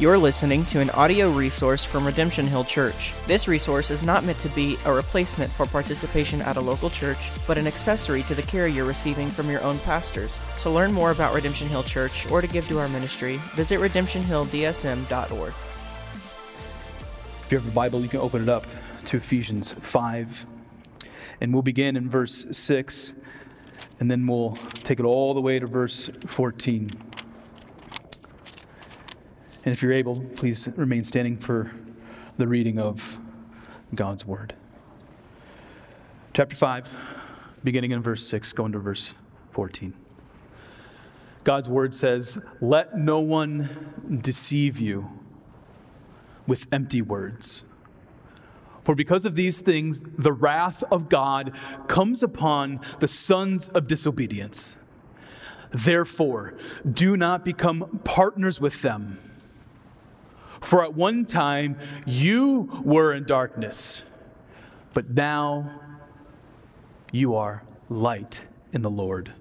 You're listening to an audio resource from Redemption Hill Church. This resource is not meant to be a replacement for participation at a local church, but an accessory to the care you're receiving from your own pastors. To learn more about Redemption Hill Church or to give to our ministry, visit redemptionhilldsm.org. If you have a Bible, you can open it up to Ephesians 5. And we'll begin in verse 6, and then we'll take it all the way to verse 14. And if you're able, please remain standing for the reading of God's Word. Chapter 5, beginning in verse 6, going to verse 14. God's Word says, Let no one deceive you with empty words. For because of these things, the wrath of God comes upon the sons of disobedience. Therefore, do not become partners with them. For at one time you were in darkness, but now you are light in the Lord.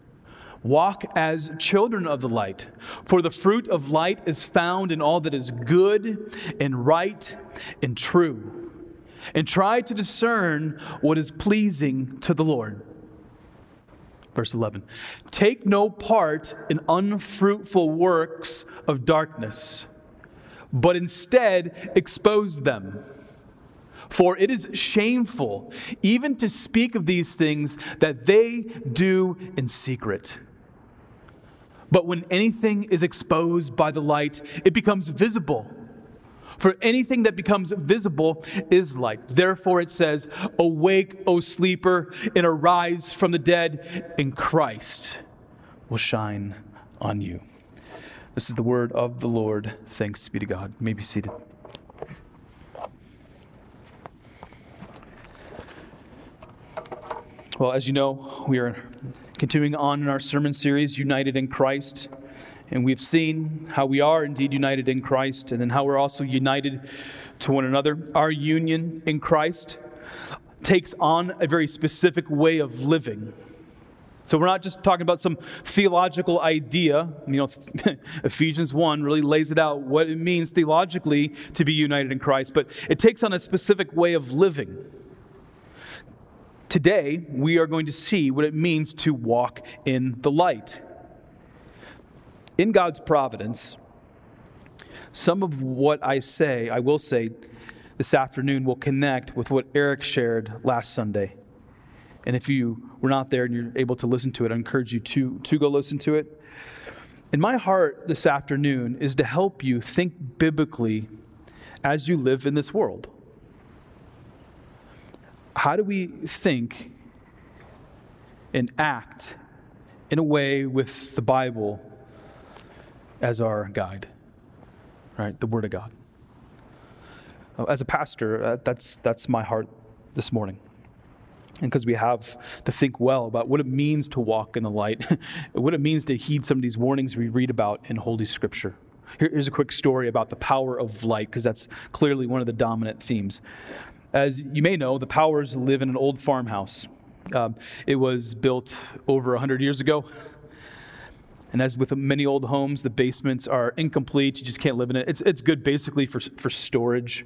Walk as children of the light, for the fruit of light is found in all that is good and right and true. And try to discern what is pleasing to the Lord. Verse 11 Take no part in unfruitful works of darkness but instead expose them. For it is shameful even to speak of these things that they do in secret. But when anything is exposed by the light, it becomes visible. For anything that becomes visible is light. Therefore, it says, Awake, O sleeper, and arise from the dead, and Christ will shine on you. This is the word of the Lord. Thanks be to God. You may be seated. Well, as you know, we are continuing on in our sermon series, United in Christ. And we've seen how we are indeed united in Christ, and then how we're also united to one another. Our union in Christ takes on a very specific way of living. So we're not just talking about some theological idea. You know, Ephesians 1 really lays it out what it means theologically to be united in Christ, but it takes on a specific way of living. Today, we are going to see what it means to walk in the light. In God's providence, some of what I say, I will say this afternoon, will connect with what Eric shared last Sunday. And if you were not there and you're able to listen to it, I encourage you to, to go listen to it. And my heart this afternoon is to help you think biblically as you live in this world. How do we think and act in a way with the Bible as our guide? Right? The Word of God. As a pastor, uh, that's, that's my heart this morning and because we have to think well about what it means to walk in the light, what it means to heed some of these warnings we read about in Holy Scripture. Here's a quick story about the power of light, because that's clearly one of the dominant themes. As you may know, the Powers live in an old farmhouse. Um, it was built over 100 years ago. And as with many old homes, the basements are incomplete. You just can't live in it. It's, it's good basically for, for storage.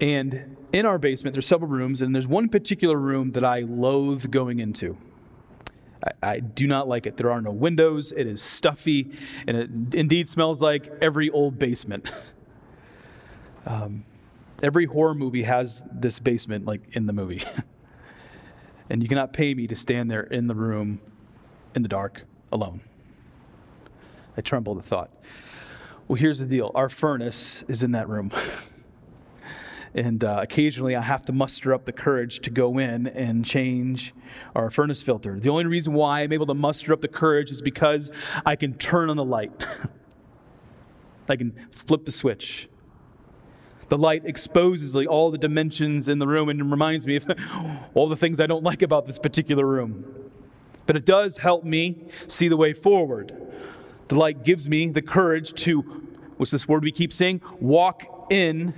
And in our basement, there's several rooms, and there's one particular room that I loathe going into. I, I, do not like it. There are no windows. It is stuffy, and it indeed smells like every old basement. um, every horror movie has this basement, like in the movie. and you cannot pay me to stand there in the room in the dark alone. I tremble at the thought. Well, here's the deal our furnace is in that room. And uh, occasionally I have to muster up the courage to go in and change our furnace filter. The only reason why I'm able to muster up the courage is because I can turn on the light, I can flip the switch. The light exposes like, all the dimensions in the room and reminds me of all the things I don't like about this particular room. But it does help me see the way forward. The light gives me the courage to, what's this word we keep saying? Walk in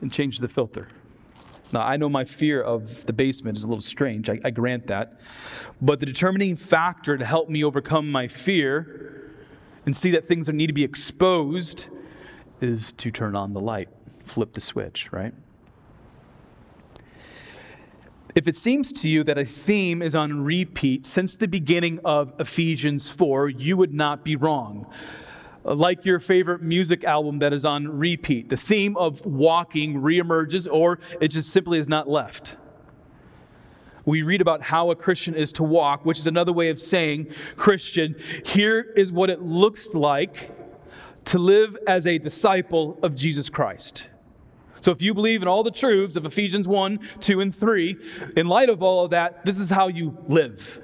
and change the filter. Now, I know my fear of the basement is a little strange, I, I, grant that. But the determining factor to help me overcome my fear and see that things that need to be exposed is to turn on the light, flip the switch, right? If it seems to you that a theme is on repeat since the beginning of Ephesians 4, you would not be wrong. Like your favorite music album that is on repeat, the theme of walking reemerges, or it just simply is not left. We read about how a Christian is to walk, which is another way of saying, Christian, here is what it looks like to live as a disciple of Jesus Christ. So if you believe in all the truths of Ephesians 1, 2, and 3, in light of all of that, this is how you live.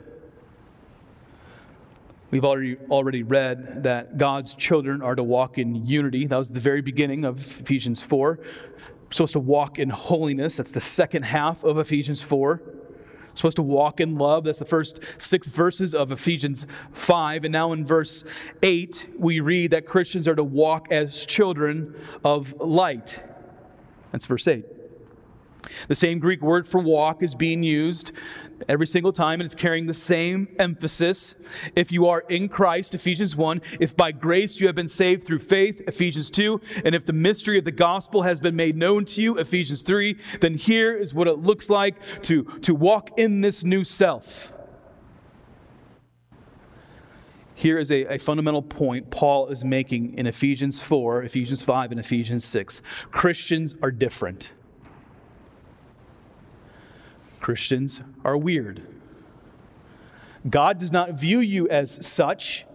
We've already, already read that God's children are to walk in unity. That was the very beginning of Ephesians 4. We're supposed to walk in holiness. That's the second half of Ephesians 4. We're supposed to walk in love. That's the first six verses of Ephesians 5. And now in verse 8, we read that Christians are to walk as children of light. That's verse 8. The same Greek word for walk is being used every single time, and it's carrying the same emphasis. If you are in Christ, Ephesians 1, if by grace you have been saved through faith, Ephesians 2, and if the mystery of the gospel has been made known to you, Ephesians 3, then here is what it looks like to, to walk in this new self. Here is a, a, fundamental point Paul is making in Ephesians 4, Ephesians 5, and Ephesians 6. Christians are different. Christians are weird. God does not view you as such,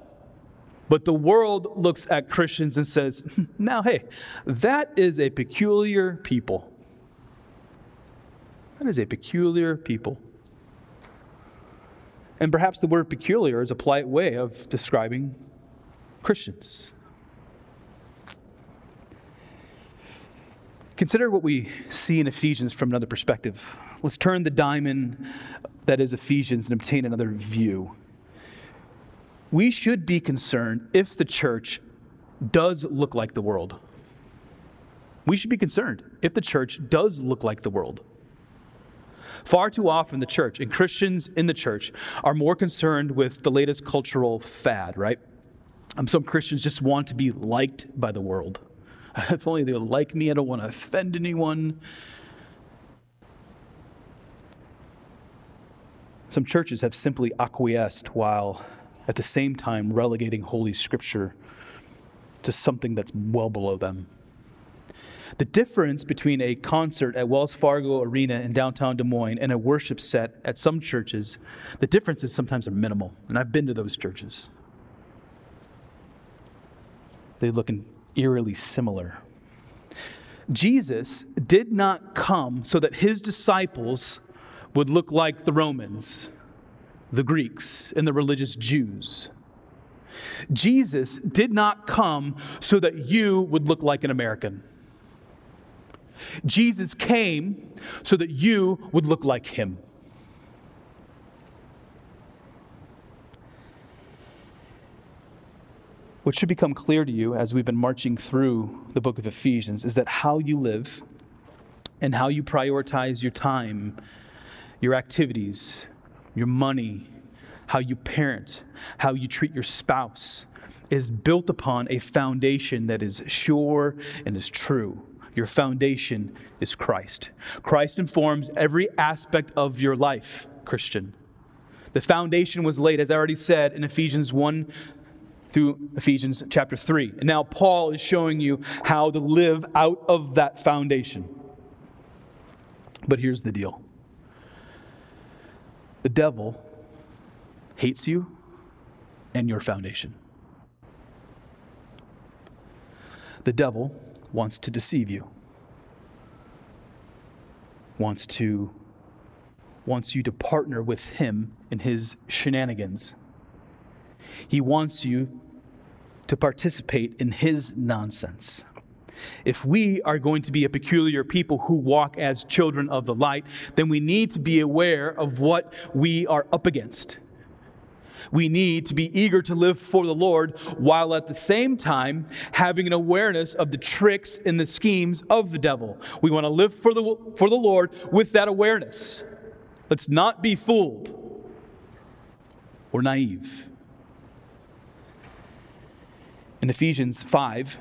but the world looks at Christians and says, now, hey, that is a peculiar people. That is a peculiar people. And perhaps the word peculiar is a polite way of describing Christians. Consider what we see in Ephesians from another perspective. Let's turn the diamond that is Ephesians and obtain another view. We should be concerned if the church does look like the world. We should be concerned if the church does look like the world. Far too often, the church and Christians in the church are more concerned with the latest cultural fad, right? Um, some Christians just want to be liked by the world. If only they would like me, I don't want to offend anyone. Some churches have simply acquiesced while at the same time relegating Holy Scripture to something that's well below them. The difference between a concert at Wells Fargo Arena in downtown Des Moines and a worship set at some churches, the differences sometimes are minimal. And I've been to those churches. They look eerily similar. Jesus did not come so that his disciples would look like the Romans, the Greeks, and the religious Jews. Jesus did not come so that you would look like an American. Jesus came so that you would look like him. What should become clear to you as we've been marching through the book of Ephesians is that how you live and how you prioritize your time, your activities, your money, how you parent, how you treat your spouse is built upon a foundation that is sure and is true. Your foundation is Christ. Christ informs every aspect of your life, Christian. The foundation was laid, as I already said, in Ephesians 1 through Ephesians chapter 3. And now Paul is showing you how to live out of that foundation. But here's the deal the devil hates you and your foundation. The devil wants to deceive you, wants to wants you to partner with him in his shenanigans. He wants you to participate in his nonsense. If we are going to be a peculiar people who walk as children of the light, then we need to be aware of what we are up against. We need to be eager to live for the Lord while at the same time having an awareness of the tricks and the schemes of the devil. We want to live for the, for the Lord with that awareness. Let's not be fooled or naive. In Ephesians 5,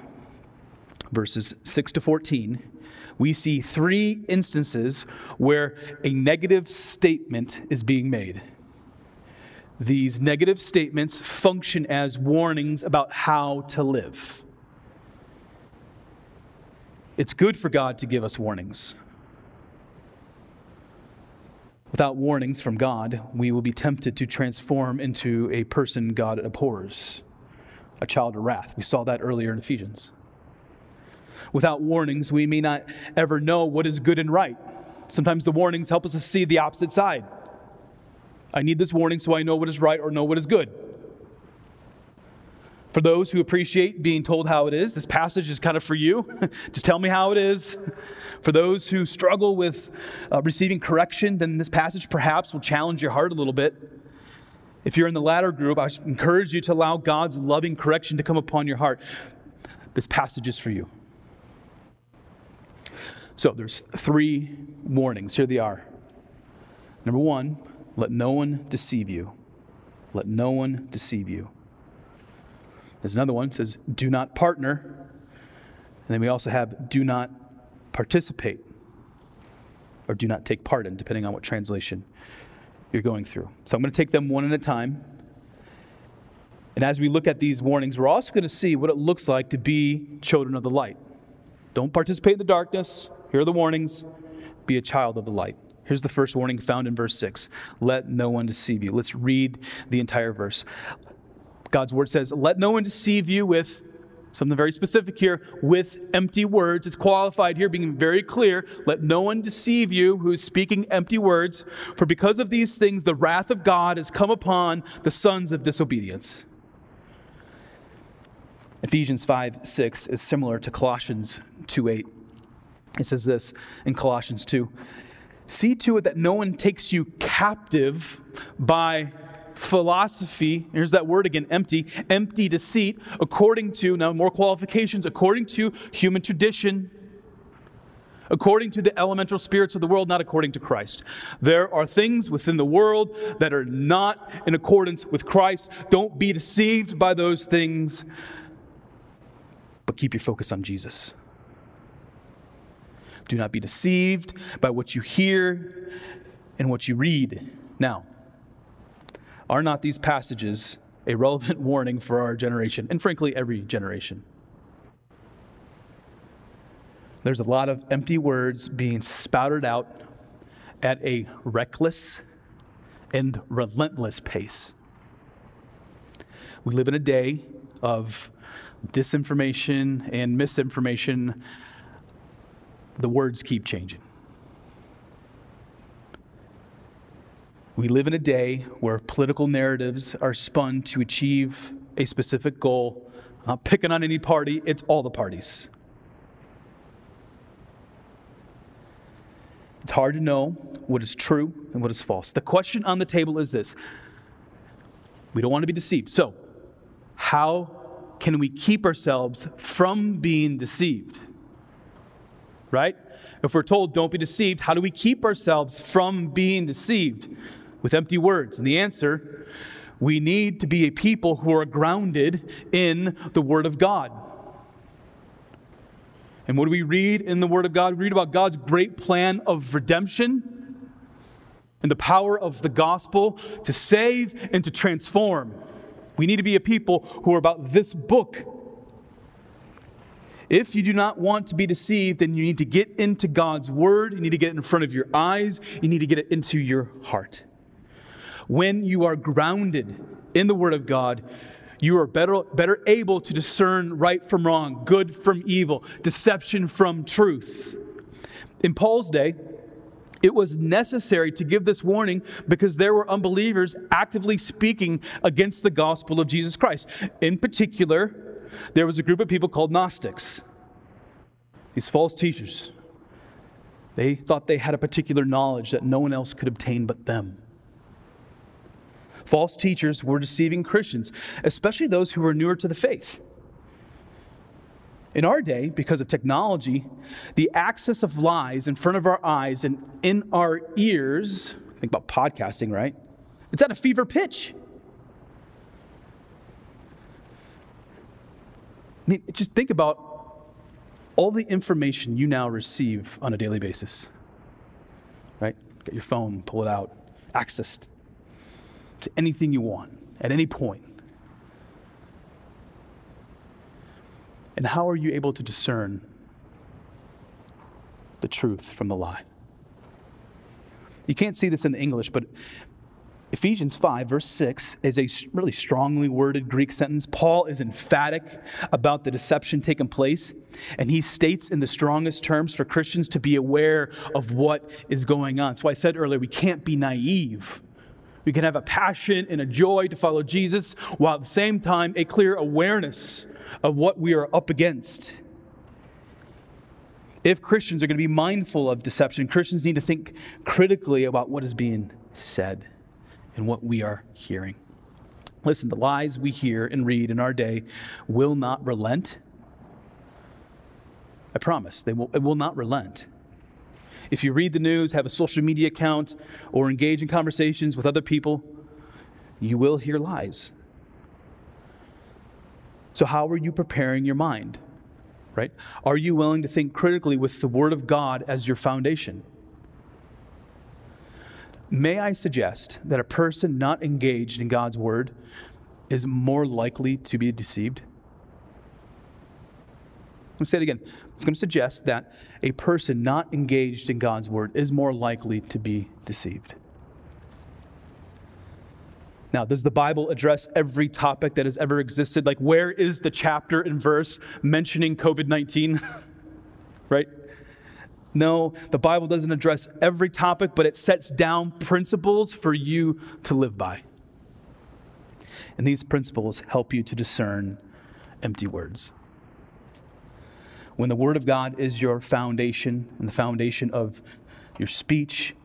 verses 6 to 14, we see three instances where a negative statement is being made. These negative statements function as warnings about how to live. It's good for God to give us warnings. Without warnings from God, we will be tempted to transform into a person God abhors, a child of wrath. We saw that earlier in Ephesians. Without warnings, we may not ever know what is good and right. Sometimes the warnings help us to see the opposite side. I need this warning so I know what is right or know what is good. For those who appreciate being told how it is, this passage is kind of for you. Just tell me how it is. For those who struggle with uh, receiving correction, then this passage perhaps will challenge your heart a little bit. If you're in the latter group, I encourage you to allow God's loving correction to come upon your heart. This passage is for you. So there's three warnings. Here they are. Number one, let no one deceive you. Let no one deceive you. There's another one says, do not partner. And then we also have, do not participate or do not take part in, depending on what translation you're going through. So I'm going to take them one at a time. And as we look at these warnings, we're also going to see what it looks like to be children of the light. Don't participate in the darkness. Here are the warnings. Be a child of the light. Here's the first warning found in verse 6 Let no one deceive you. Let's read the entire verse. God's word says, Let no one deceive you with something very specific here, with empty words. It's qualified here, being very clear. Let no one deceive you who is speaking empty words, for because of these things, the wrath of God has come upon the sons of disobedience. Ephesians 5 6 is similar to Colossians 2 8. It says this in Colossians 2 See to it that no one takes you captive by philosophy, here's that word again, empty, empty deceit, according to, now more qualifications, according to human tradition, according to the elemental spirits of the world, not according to Christ. There are things within the world that are not in accordance with Christ. Don't be deceived by those things, but keep your focus on Jesus. Do not be deceived by what you hear and what you read. Now, are not these passages a relevant warning for our generation, and frankly, every generation? There's a lot of empty words being spouted out at a reckless and relentless pace. We live in a day of disinformation and misinformation. The words keep changing. We live in a day where political narratives are spun to achieve a specific goal. I'm not picking on any party, it's all the parties. It's hard to know what is true and what is false. The question on the table is this we don't want to be deceived. So, how can we keep ourselves from being deceived? Right? If we're told don't be deceived, how do we keep ourselves from being deceived? with empty words? And the answer we need to be a people who are grounded in the Word of God. And what do we read in the Word of God? We read about God's great plan of redemption and the power of the gospel to save and to transform. We need to be a people who are about this book. If you do not want to be deceived, then you need to get into God's Word. You need to get it in front of your eyes. You need to get it into your heart when you are grounded in the Word of God, you are better, better able to discern right from wrong, good from evil, deception from truth. In Paul's day, it was necessary to give this warning because there were unbelievers actively speaking against the gospel of Jesus Christ. In particular, there was a group of people called Gnostics, these false teachers. They thought they had a particular knowledge that no one else could obtain but them. False teachers were deceiving Christians, especially those who were newer to the faith. In our day, because of technology, the access of lies in front of our eyes and in our ears, think about podcasting, right? It's at a fever pitch. I mean, just think about all the information you now receive on a daily basis. Right? Get your phone, pull it out, access to anything you want at any point. And how are you able to discern the truth from the lie? You can't see this in the English, but Ephesians 5, verse 6, is a really strongly worded Greek sentence. Paul is emphatic about the deception taking place, and he states in the strongest terms for Christians to be aware of what is going on. So I said earlier, we can't be naive. We can have a passion and a joy to follow Jesus, while at the same time, a clear awareness of what we are up against. If Christians are going to be mindful of deception, Christians need to think critically about what is being said and what we are hearing. Listen, the lies we hear and read in our day will not relent. I promise, they will, it will not relent. If you read the news, have a social media account, or engage in conversations with other people, you will hear lies. So, how are you preparing your mind? Right? Are you willing to think critically with the Word of God as your foundation? May I suggest that a person not engaged in God's word is more likely to be deceived? Let me say it again. It's going to suggest that a person not engaged in God's word is more likely to be deceived. Now, does the Bible address every topic that has ever existed? Like, where is the chapter and verse mentioning COVID 19? right? No, the Bible doesn't address every topic, but it sets down principles for you to live by. And these principles help you to discern empty words. When the Word of God is your foundation and the foundation of your speech,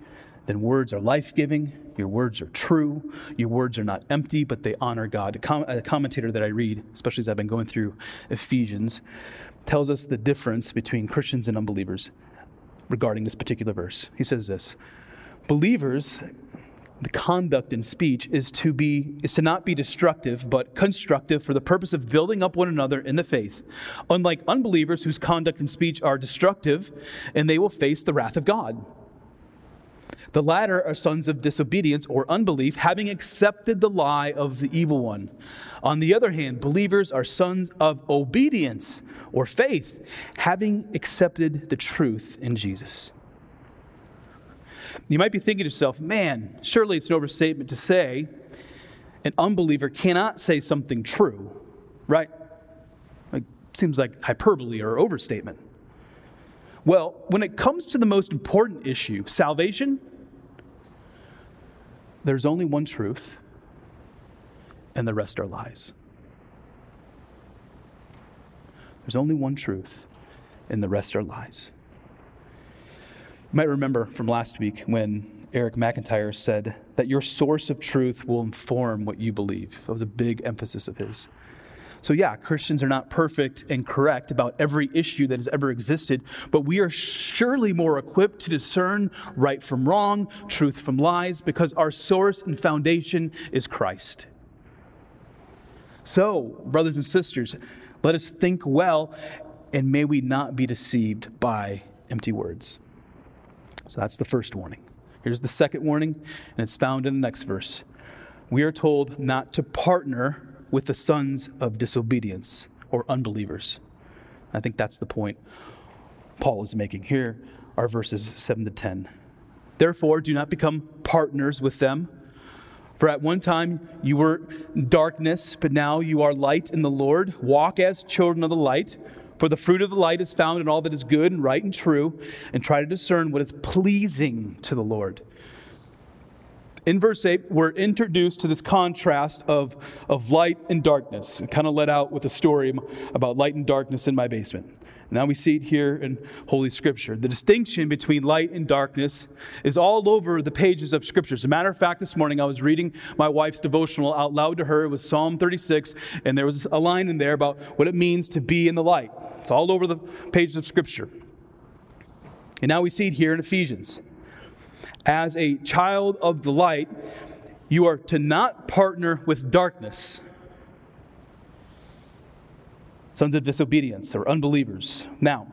then words are life giving, your words are true, your words are not empty, but they honor God. A, com- a commentator that I read, especially as I've been going through Ephesians, tells us the difference between Christians and unbelievers regarding this particular verse. He says this Believers, the conduct in speech is to be is to not be destructive but constructive for the purpose of building up one another in the faith unlike unbelievers whose conduct and speech are destructive and they will face the wrath of god the latter are sons of disobedience or unbelief having accepted the lie of the evil one on the other hand believers are sons of obedience or faith, having accepted the truth in Jesus. You might be thinking to yourself, man, surely it's an overstatement to say an unbeliever cannot say something true, right? Like, seems like hyperbole or overstatement. Well, when it comes to the most important issue, salvation, there's only one truth, and the rest are lies. There's only one truth, and the rest are lies. You might remember from last week when Eric McIntyre said that your source of truth will inform what you believe. That was a big emphasis of his. So, yeah, Christians are not perfect and correct about every issue that has ever existed, but we are surely more equipped to discern right from wrong, truth from lies, because our source and foundation is Christ. So, brothers and sisters, let us think well, and may we not be deceived by empty words. So that's the first warning. Here's the second warning, and it's found in the next verse. We are told not to partner with the sons of disobedience or unbelievers. I think that's the point Paul is making. Here are verses 7 to 10. Therefore, do not become partners with them. For at one time you were darkness, but now you are light in the Lord. Walk as children of the light. For the fruit of the light is found in all that is good and right and true, and try to discern what is pleasing to the Lord. In verse 8, we're introduced to this contrast of, of light and darkness. Kind of let out with a story about light and darkness in my basement. Now we see it here in Holy Scripture. The distinction between light and darkness is all over the pages of Scripture. As a matter of fact, this morning I was reading my wife's devotional out loud to her. It was Psalm 36, and there was a line in there about what it means to be in the light. It's all over the pages of Scripture. And now we see it here in Ephesians. As a child of the light, you are to not partner with darkness sons of disobedience or unbelievers. Now,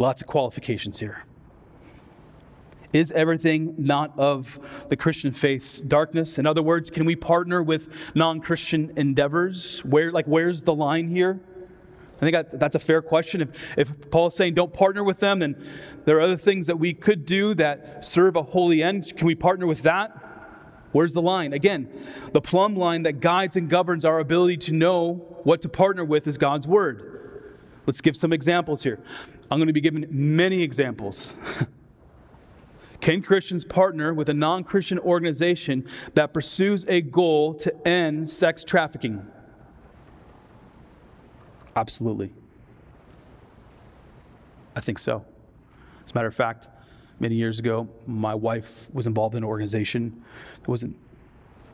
Lots of qualifications here. Is everything not of the Christian faith darkness? In other words, can we partner with non-Christian endeavors? Where, like, where's the line here? I think that, that's a fair question. If, if is saying don't partner with them, then there are other things that we could do that serve a holy end. Can we partner with that? Where's the line? Again, the plumb line that guides and governs our ability to know what to partner with is God's word. Let's give some examples here. I'm going to be giving many examples. Can Christians partner with a non Christian organization that pursues a goal to end sex trafficking? Absolutely. I think so. As a matter of fact, many years ago, my wife was involved in an organization that wasn't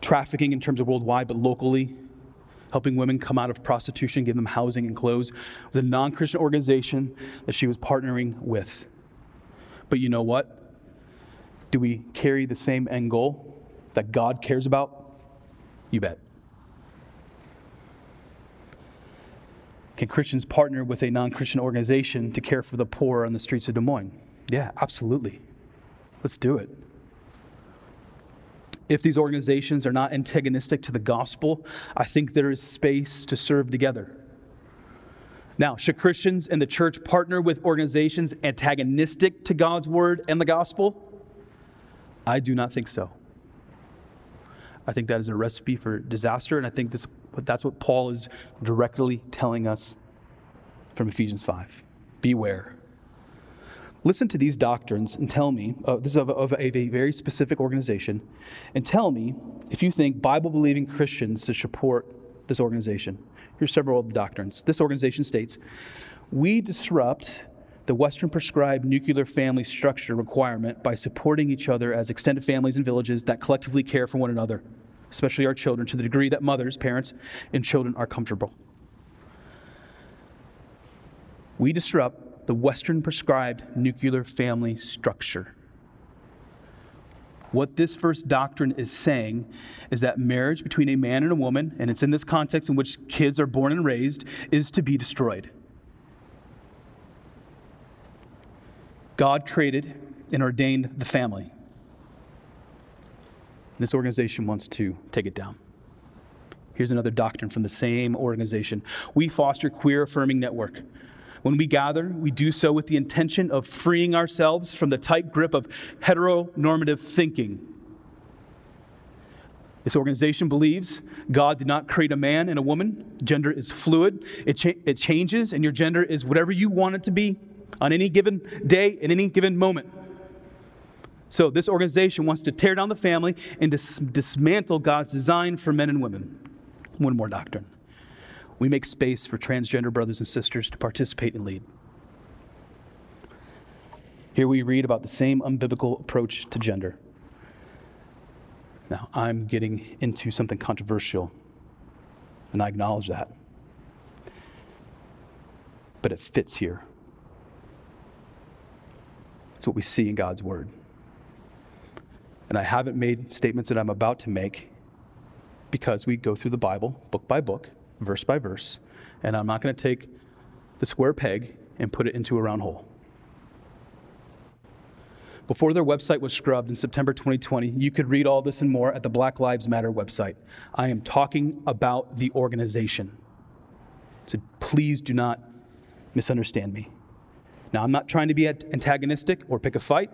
trafficking in terms of worldwide, but locally, helping women come out of prostitution, give them housing and clothes. It was a non Christian organization that she was partnering with. But you know what? Do we carry the same end goal that God cares about? You bet. Can Christians partner with a non Christian organization to care for the poor on the streets of Des Moines? Yeah, absolutely. Let's do it. If these organizations are not antagonistic to the gospel, I think there is space to serve together. Now, should Christians and the church partner with organizations antagonistic to God's word and the gospel? I do not think so. I think that is a recipe for disaster, and I think this, that's what Paul is directly telling us from Ephesians 5. Beware. Listen to these doctrines and tell me, uh, this is of, of a, a very specific organization, and tell me if you think Bible believing Christians should support this organization. Here's several of the doctrines. This organization states We disrupt the Western prescribed nuclear family structure requirement by supporting each other as extended families and villages that collectively care for one another, especially our children, to the degree that mothers, parents, and children are comfortable. We disrupt the Western prescribed nuclear family structure. What this first doctrine is saying is that marriage between a man and a woman, and it's in this context in which kids are born and raised, is to be destroyed. God created and ordained the family. This organization wants to take it down. Here's another doctrine from the same organization. We foster queer affirming network. When we gather, we do so with the intention of freeing ourselves from the tight grip of heteronormative thinking. This organization believes God did not create a man and a woman. Gender is fluid, it, cha- it changes, and your gender is whatever you want it to be on any given day, in any given moment. So, this organization wants to tear down the family and dis- dismantle God's design for men and women. One more doctrine. We make space for transgender brothers and sisters to participate and lead. Here we read about the same unbiblical approach to gender. Now, I'm getting into something controversial, and I acknowledge that. But it fits here. It's what we see in God's Word. And I haven't made statements that I'm about to make because we go through the Bible book by book, verse by verse, and I'm not going to take the square peg and put it into a round hole. Before their website was scrubbed in September 2020, you could read all this and more at the Black Lives Matter website. I am talking about the organization. So please do not misunderstand me. Now, I'm not trying to be antagonistic or pick a fight.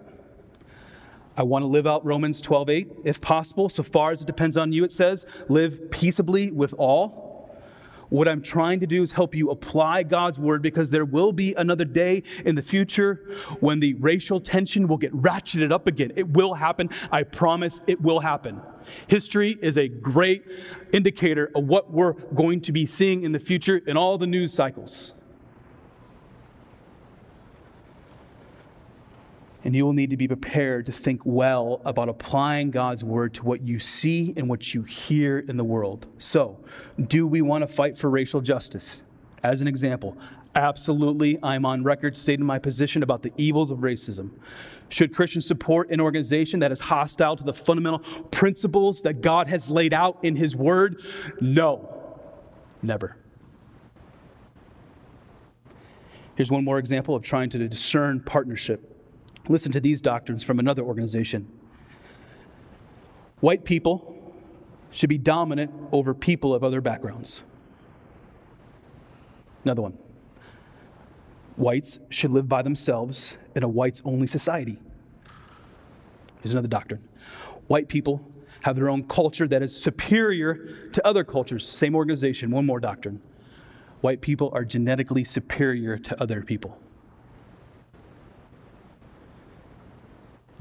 I want to live out Romans 12:8 if possible, so far as it depends on you it says, live peaceably with all. What I'm trying to do is help you apply God's word because there will be another day in the future when the racial tension will get ratcheted up again. It will happen. I promise it will happen. History is a great indicator of what we're going to be seeing in the future in all the news cycles. And you will need to be prepared to think well about applying God's word to what you see and what you hear in the world. So, do we want to fight for racial justice? As an example, absolutely, I'm on record stating my position about the evils of racism. Should Christians support an organization that is hostile to the fundamental principles that God has laid out in His Word? No, never. Here's one more example of trying to discern partnership. Listen to these doctrines from another organization. White people should be dominant over people of other backgrounds. Another one. Whites should live by themselves in a whites only society. Here's another doctrine. White people have their own culture that is superior to other cultures. Same organization, one more doctrine. White people are genetically superior to other people.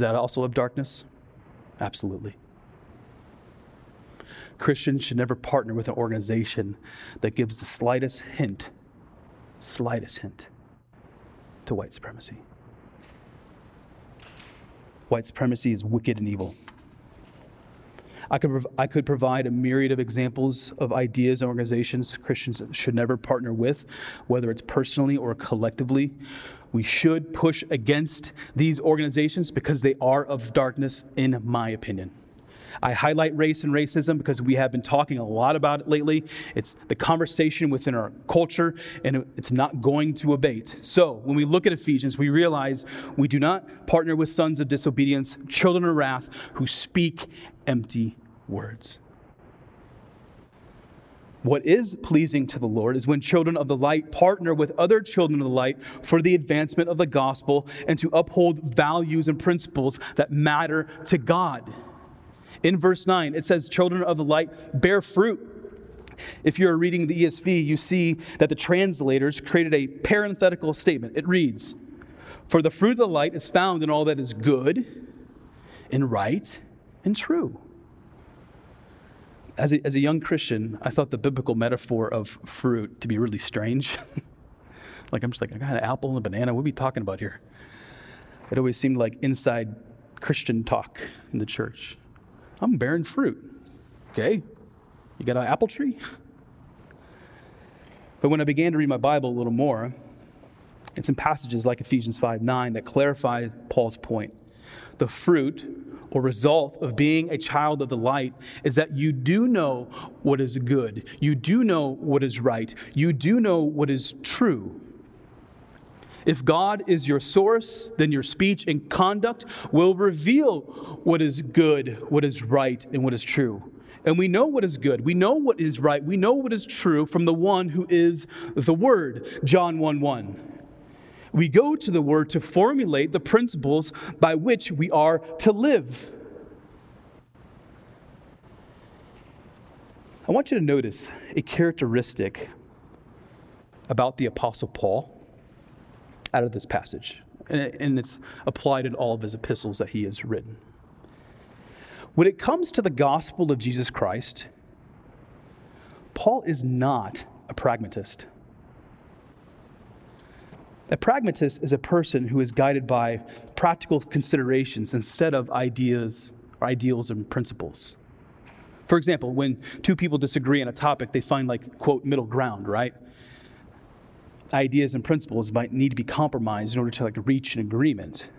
Is that also of darkness? Absolutely. Christians should never partner with an organization that gives the slightest hint, slightest hint to white supremacy. White supremacy is wicked and evil. I could, I could provide a myriad of examples of ideas and organizations Christians should never partner with, whether it's personally or collectively. We should push against these organizations because they are of darkness, in my opinion. I highlight race and racism because we have been talking a lot about it lately. It's the conversation within our culture, and it's not going to abate. So, when we look at Ephesians, we realize we do not partner with sons of disobedience, children of wrath, who speak empty words. What is pleasing to the Lord is when children of the light partner with other children of the light for the advancement of the gospel and to uphold values and principles that matter to God. In verse 9, it says, Children of the light bear fruit. If you're reading the ESV, you see that the translators created a parenthetical statement. It reads, For the fruit of the light is found in all that is good and right and true. As a, as a young Christian, I thought the biblical metaphor of fruit to be really strange. like, I'm just like, I got an apple and a banana. What are we talking about here? It always seemed like inside Christian talk in the church. I'm bearing fruit. Okay, you got an apple tree? But when I began to read my Bible a little more, it's in passages like Ephesians 5 9 that clarify Paul's point. The fruit or result of being a child of the light is that you do know what is good, you do know what is right, you do know what is true. If God is your source, then your speech and conduct will reveal what is good, what is right, and what is true. And we know what is good. We know what is right. We know what is true from the one who is the Word, John 1 1. We go to the Word to formulate the principles by which we are to live. I want you to notice a characteristic about the Apostle Paul out of this passage. And it's applied in all of his epistles that he has written. When it comes to the gospel of Jesus Christ, Paul is not a pragmatist. A pragmatist is a person who is guided by practical considerations instead of ideas or ideals and principles. For example, when two people disagree on a topic, they find like, quote, middle ground, right? ideas and principles might need to be compromised in order to like reach an agreement.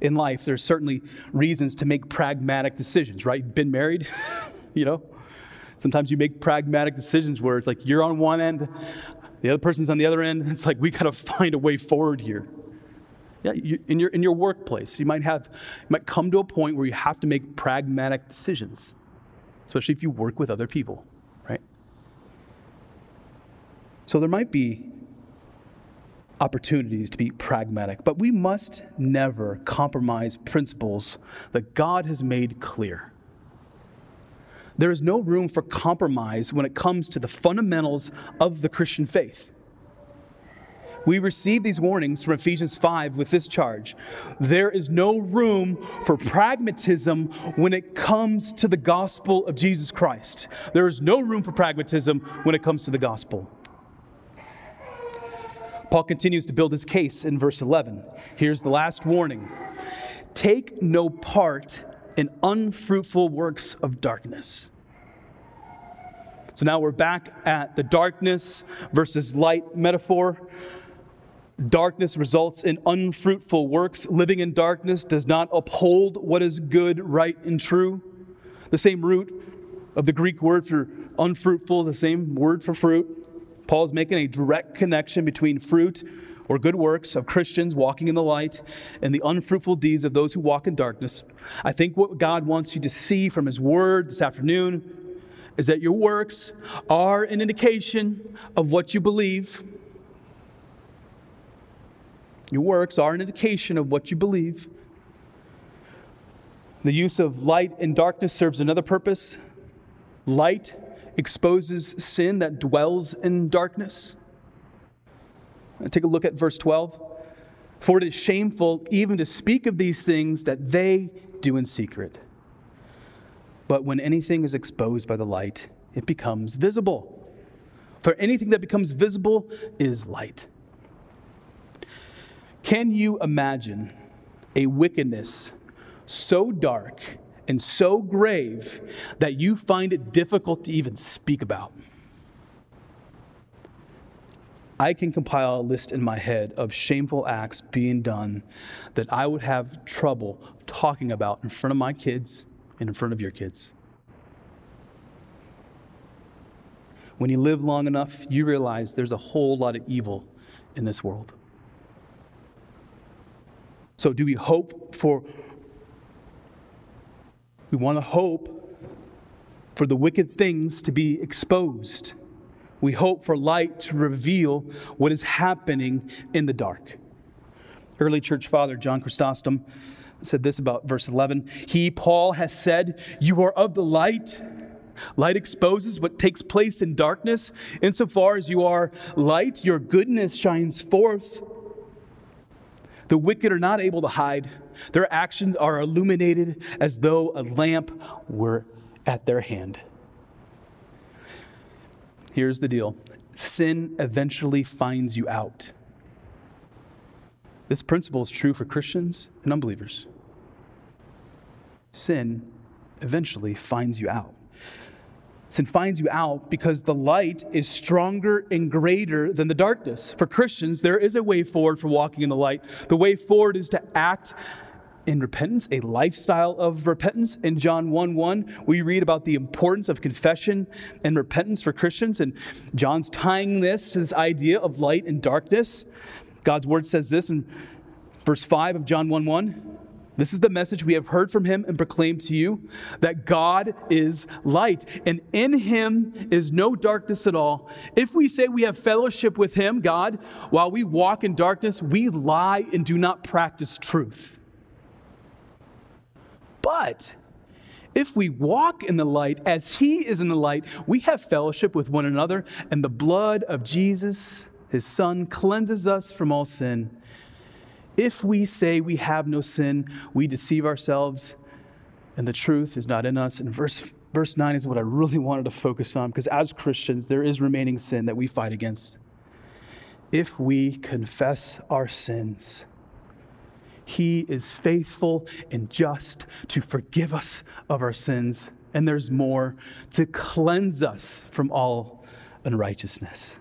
In life, there's certainly reasons to make pragmatic decisions, right? Been married, you know? Sometimes you make pragmatic decisions where it's like you're on one end, the other person's on the other end. It's like we got to find a way forward here. Yeah, you, in your in your workplace, you might have you might come to a point where you have to make pragmatic decisions, especially if you work with other people, right? So there might be opportunities to be pragmatic, but we must never compromise principles that God has made clear. There is no room for compromise when it comes to the fundamentals of the Christian faith. We receive these warnings from Ephesians 5 with this charge. There is no room for pragmatism when it comes to the gospel of Jesus Christ. There is no room for pragmatism when it comes to the gospel. Paul continues to build his case in verse 11. Here's the last warning Take no part in unfruitful works of darkness. So now we're back at the darkness versus light metaphor. Darkness results in unfruitful works. Living in darkness does not uphold what is good, right, and true. The same root of the Greek word for unfruitful, the same word for fruit. Paul is making a direct connection between fruit or good works of Christians walking in the light and the unfruitful deeds of those who walk in darkness. I think what God wants you to see from His Word this afternoon is that your works are an indication of what you believe. Your works are an indication of what you believe. The use of light and darkness serves another purpose. Light exposes sin that dwells in darkness. Take a look at verse 12. For it is shameful even to speak of these things that they do in secret. But when anything is exposed by the light, it becomes visible. For anything that becomes visible is light. Can you imagine a wickedness so dark and so grave that you find it difficult to even speak about? I can compile a list in my head of shameful acts being done that I would have trouble talking about in front of my kids and in front of your kids. When you live long enough, you realize there's a whole lot of evil in this world. So, do we hope for, we want to hope for the wicked things to be exposed? We hope for light to reveal what is happening in the dark. Early church father John Chrysostom said this about verse 11 He, Paul, has said, You are of the light. Light exposes what takes place in darkness. Insofar as you are light, your goodness shines forth. The wicked are not able to hide. Their actions are illuminated as though a lamp were at their hand. Here's the deal sin eventually finds you out. This principle is true for Christians and unbelievers. Sin eventually finds you out. Sin finds you out because the light is stronger and greater than the darkness. For Christians, there is a way forward for walking in the light. The way forward is to act in repentance, a lifestyle of repentance. In John 1 1, we read about the importance of confession and repentance for Christians. And John's tying this to this idea of light and darkness. God's word says this in verse 5 of John 1 1. This is the message we have heard from him and proclaimed to you that God is light, and in him is no darkness at all. If we say we have fellowship with him, God, while we walk in darkness, we lie and do not practice truth. But if we walk in the light as he is in the light, we have fellowship with one another, and the blood of Jesus, his son, cleanses us from all sin. If we say we have no sin, we deceive ourselves and the truth is not in us. And verse, verse 9 is what I really wanted to focus on because as Christians, there is remaining sin that we fight against. If we confess our sins, he is faithful and just to forgive us of our sins. And there's more to cleanse us from all unrighteousness.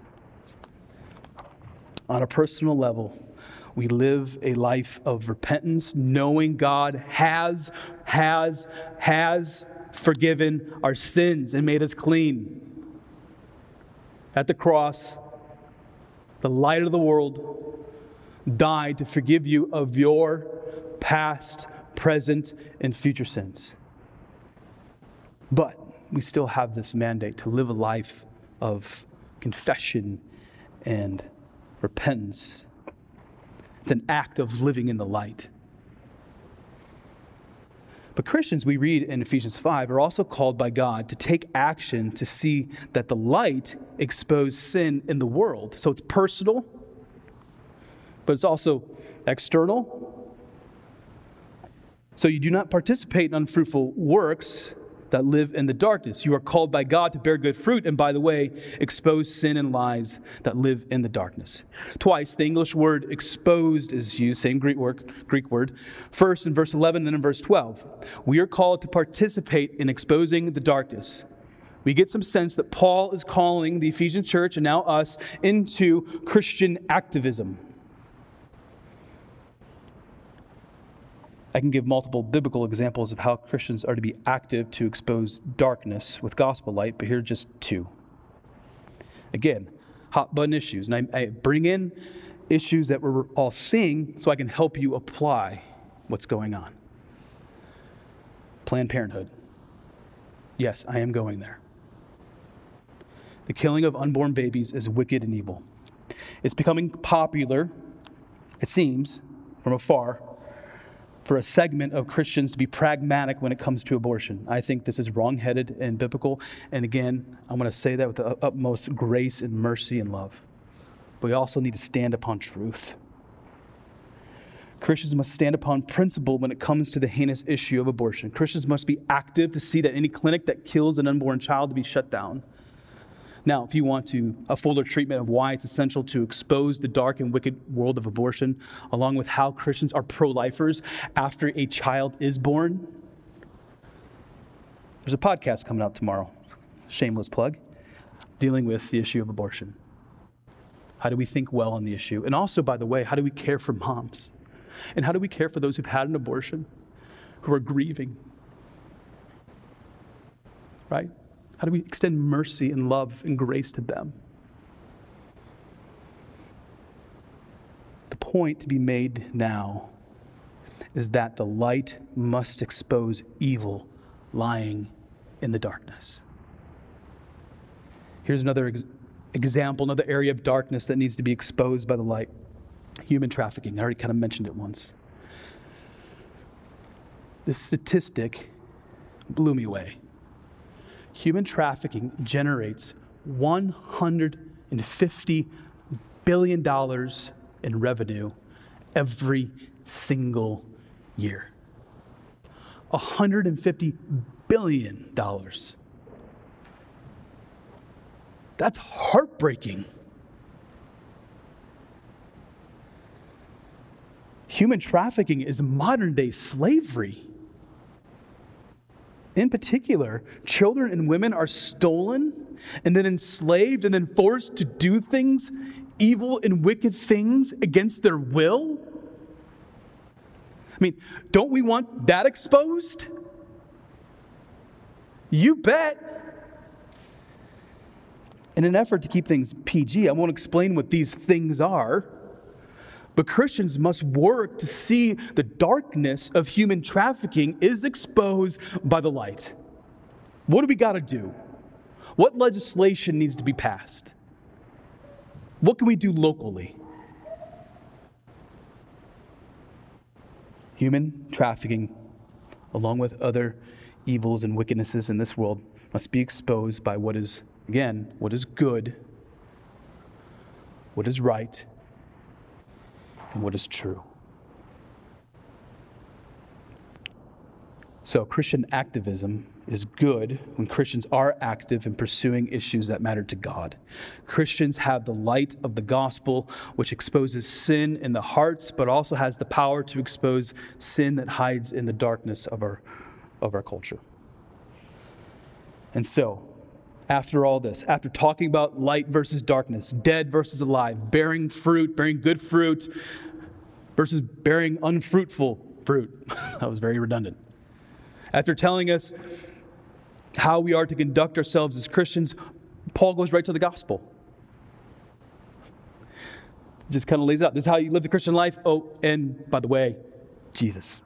On a personal level, we live a life of repentance, knowing God has, has, has forgiven our sins and made us clean. At the cross, the light of the world died to forgive you of your past, present, and future sins. But we still have this mandate to live a life of confession and repentance it's an act of living in the light. But Christians, we read in Ephesians 5, are also called by God to take action to see that the light exposed sin in the world. So it's personal, but it's also external. So you do not participate in unfruitful works that live in the darkness. You are called by God to bear good fruit, and by the way, expose sin and lies that live in the darkness. Twice, the English word exposed is used, same Greek word, Greek word. First in verse 11, then in verse 12. We are called to participate in exposing the darkness. We get some sense that Paul is calling the Ephesian church and now us into Christian activism. I can give multiple biblical examples of how Christians are to be active to expose darkness with gospel light, but here are just two. Again, hot button issues. And I, I bring in issues that we're all seeing so I can help you apply what's going on. Planned Parenthood. Yes, I am going there. The killing of unborn babies is wicked and evil. It's becoming popular, it seems, from afar, for a segment of Christians to be pragmatic when it comes to abortion. I think this is wrongheaded and biblical. And again, I'm going to say that with the utmost grace and mercy and love. But we also need to stand upon truth. Christians must stand upon principle when it comes to the heinous issue of abortion. Christians must be active to see that any clinic that kills an unborn child to be shut down. Now, if you want to a fuller treatment of why it's essential to expose the dark and wicked world of abortion, along with how Christians are pro-lifers after a child is born, there's a podcast coming out tomorrow. Shameless plug, dealing with the issue of abortion. How do we think well on the issue? And also, by the way, how do we care for moms? And how do we care for those who've had an abortion, who are grieving? Right? How do we extend mercy and love and grace to them? The point to be made now is that the light must expose evil lying in the darkness. Here's another ex- example, another area of darkness that needs to be exposed by the light human trafficking. I already kind of mentioned it once. This statistic blew me away human trafficking generates $150 billion in revenue every single year. $150 billion. That's heartbreaking. Human trafficking is modern day slavery. In particular, children and women are stolen and then enslaved and then forced to do things, evil and wicked things against their will. I mean, don't we want that exposed? You bet. In an effort to keep things PG, I won't explain what these things are. But Christians must work to see the darkness of human trafficking is exposed by the light. What do we got to do? What legislation needs to be passed? What can we do locally? Human trafficking, along with other evils and wickednesses in this world, must be exposed by what is, again, what is good, what is right, and what is true. So, Christian activism is good when Christians are active in pursuing issues that matter to God. Christians have the light of the gospel, which exposes sin in the hearts, but also has the power to expose sin that hides in the darkness of our, of our culture. And so, after all this, after talking about light versus darkness, dead versus alive, bearing fruit, bearing good fruit versus bearing unfruitful fruit. that was very redundant. After telling us how we are to conduct ourselves as Christians, Paul goes right to the gospel. Just kind of lays it out this is how you live the Christian life. Oh, and by the way, Jesus.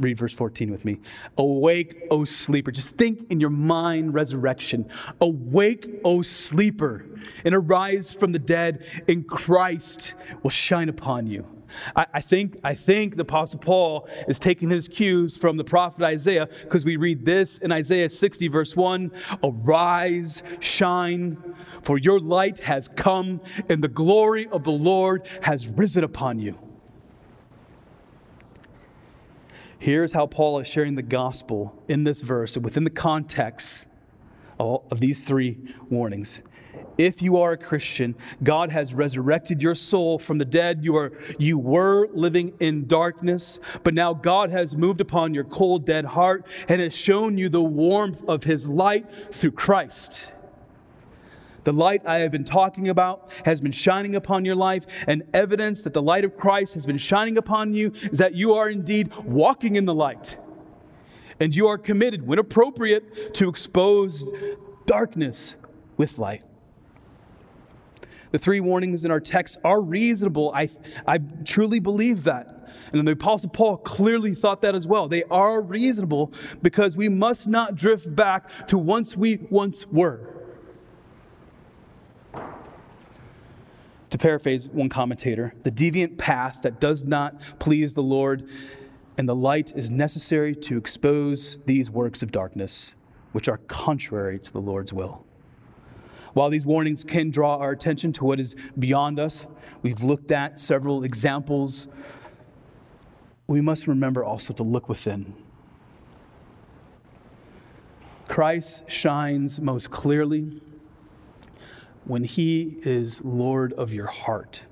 Read verse 14 with me. Awake, O sleeper. Just think in your mind resurrection. Awake, O sleeper, and arise from the dead, and Christ will shine upon you. I, I, think, I think the Apostle Paul is taking his cues from the prophet Isaiah because we read this in Isaiah 60, verse 1 Arise, shine, for your light has come, and the glory of the Lord has risen upon you. Here's how Paul is sharing the gospel in this verse within the context of these three warnings. If you are a Christian, God has resurrected your soul from the dead. You, are, you were living in darkness, but now God has moved upon your cold, dead heart and has shown you the warmth of his light through Christ. The light I have been talking about has been shining upon your life, and evidence that the light of Christ has been shining upon you is that you are indeed walking in the light. And you are committed, when appropriate, to expose darkness with light. The three warnings in our text are reasonable. I, I truly believe that. And the Apostle Paul clearly thought that as well. They are reasonable because we must not drift back to once we once were. To paraphrase one commentator, the deviant path that does not please the Lord and the light is necessary to expose these works of darkness, which are contrary to the Lord's will. While these warnings can draw our attention to what is beyond us, we've looked at several examples. We must remember also to look within. Christ shines most clearly when He is Lord of your heart.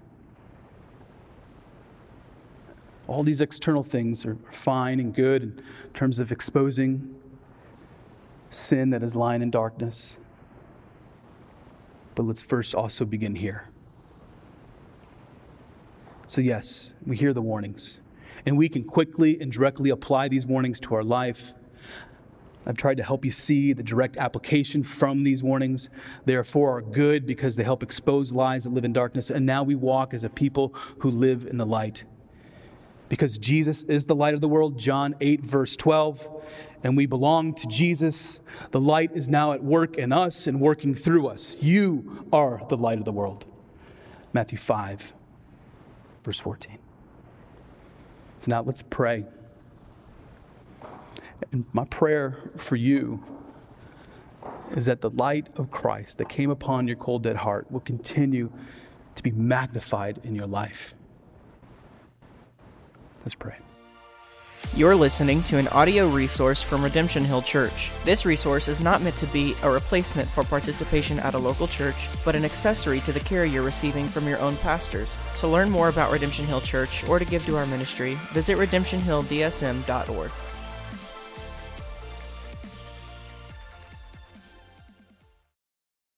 All these external things are fine and good in terms of exposing sin that is lying in darkness. But let's first also begin here. So, yes, we hear the warnings, and we can quickly and directly apply these warnings to our life. I've tried to help you see the direct application from these warnings. They are for our good because they help expose lies that live in darkness. And now we walk as a people who live in the light. Because Jesus is the light of the world, John 8, verse 12, and we belong to Jesus. The light is now at work in us and working through us. You are the light of the world. Matthew 5, verse 14. So now let's pray. And my prayer for you is that the light of Christ that came upon your cold, dead heart will continue to be magnified in your life. Let's pray. You're listening to an audio resource from Redemption Hill Church. This resource is not meant to be a replacement for participation at a local church, but an accessory to the care you're receiving from your own pastors. To learn more about Redemption Hill Church or to give to our ministry, visit redemptionhilldsm.org.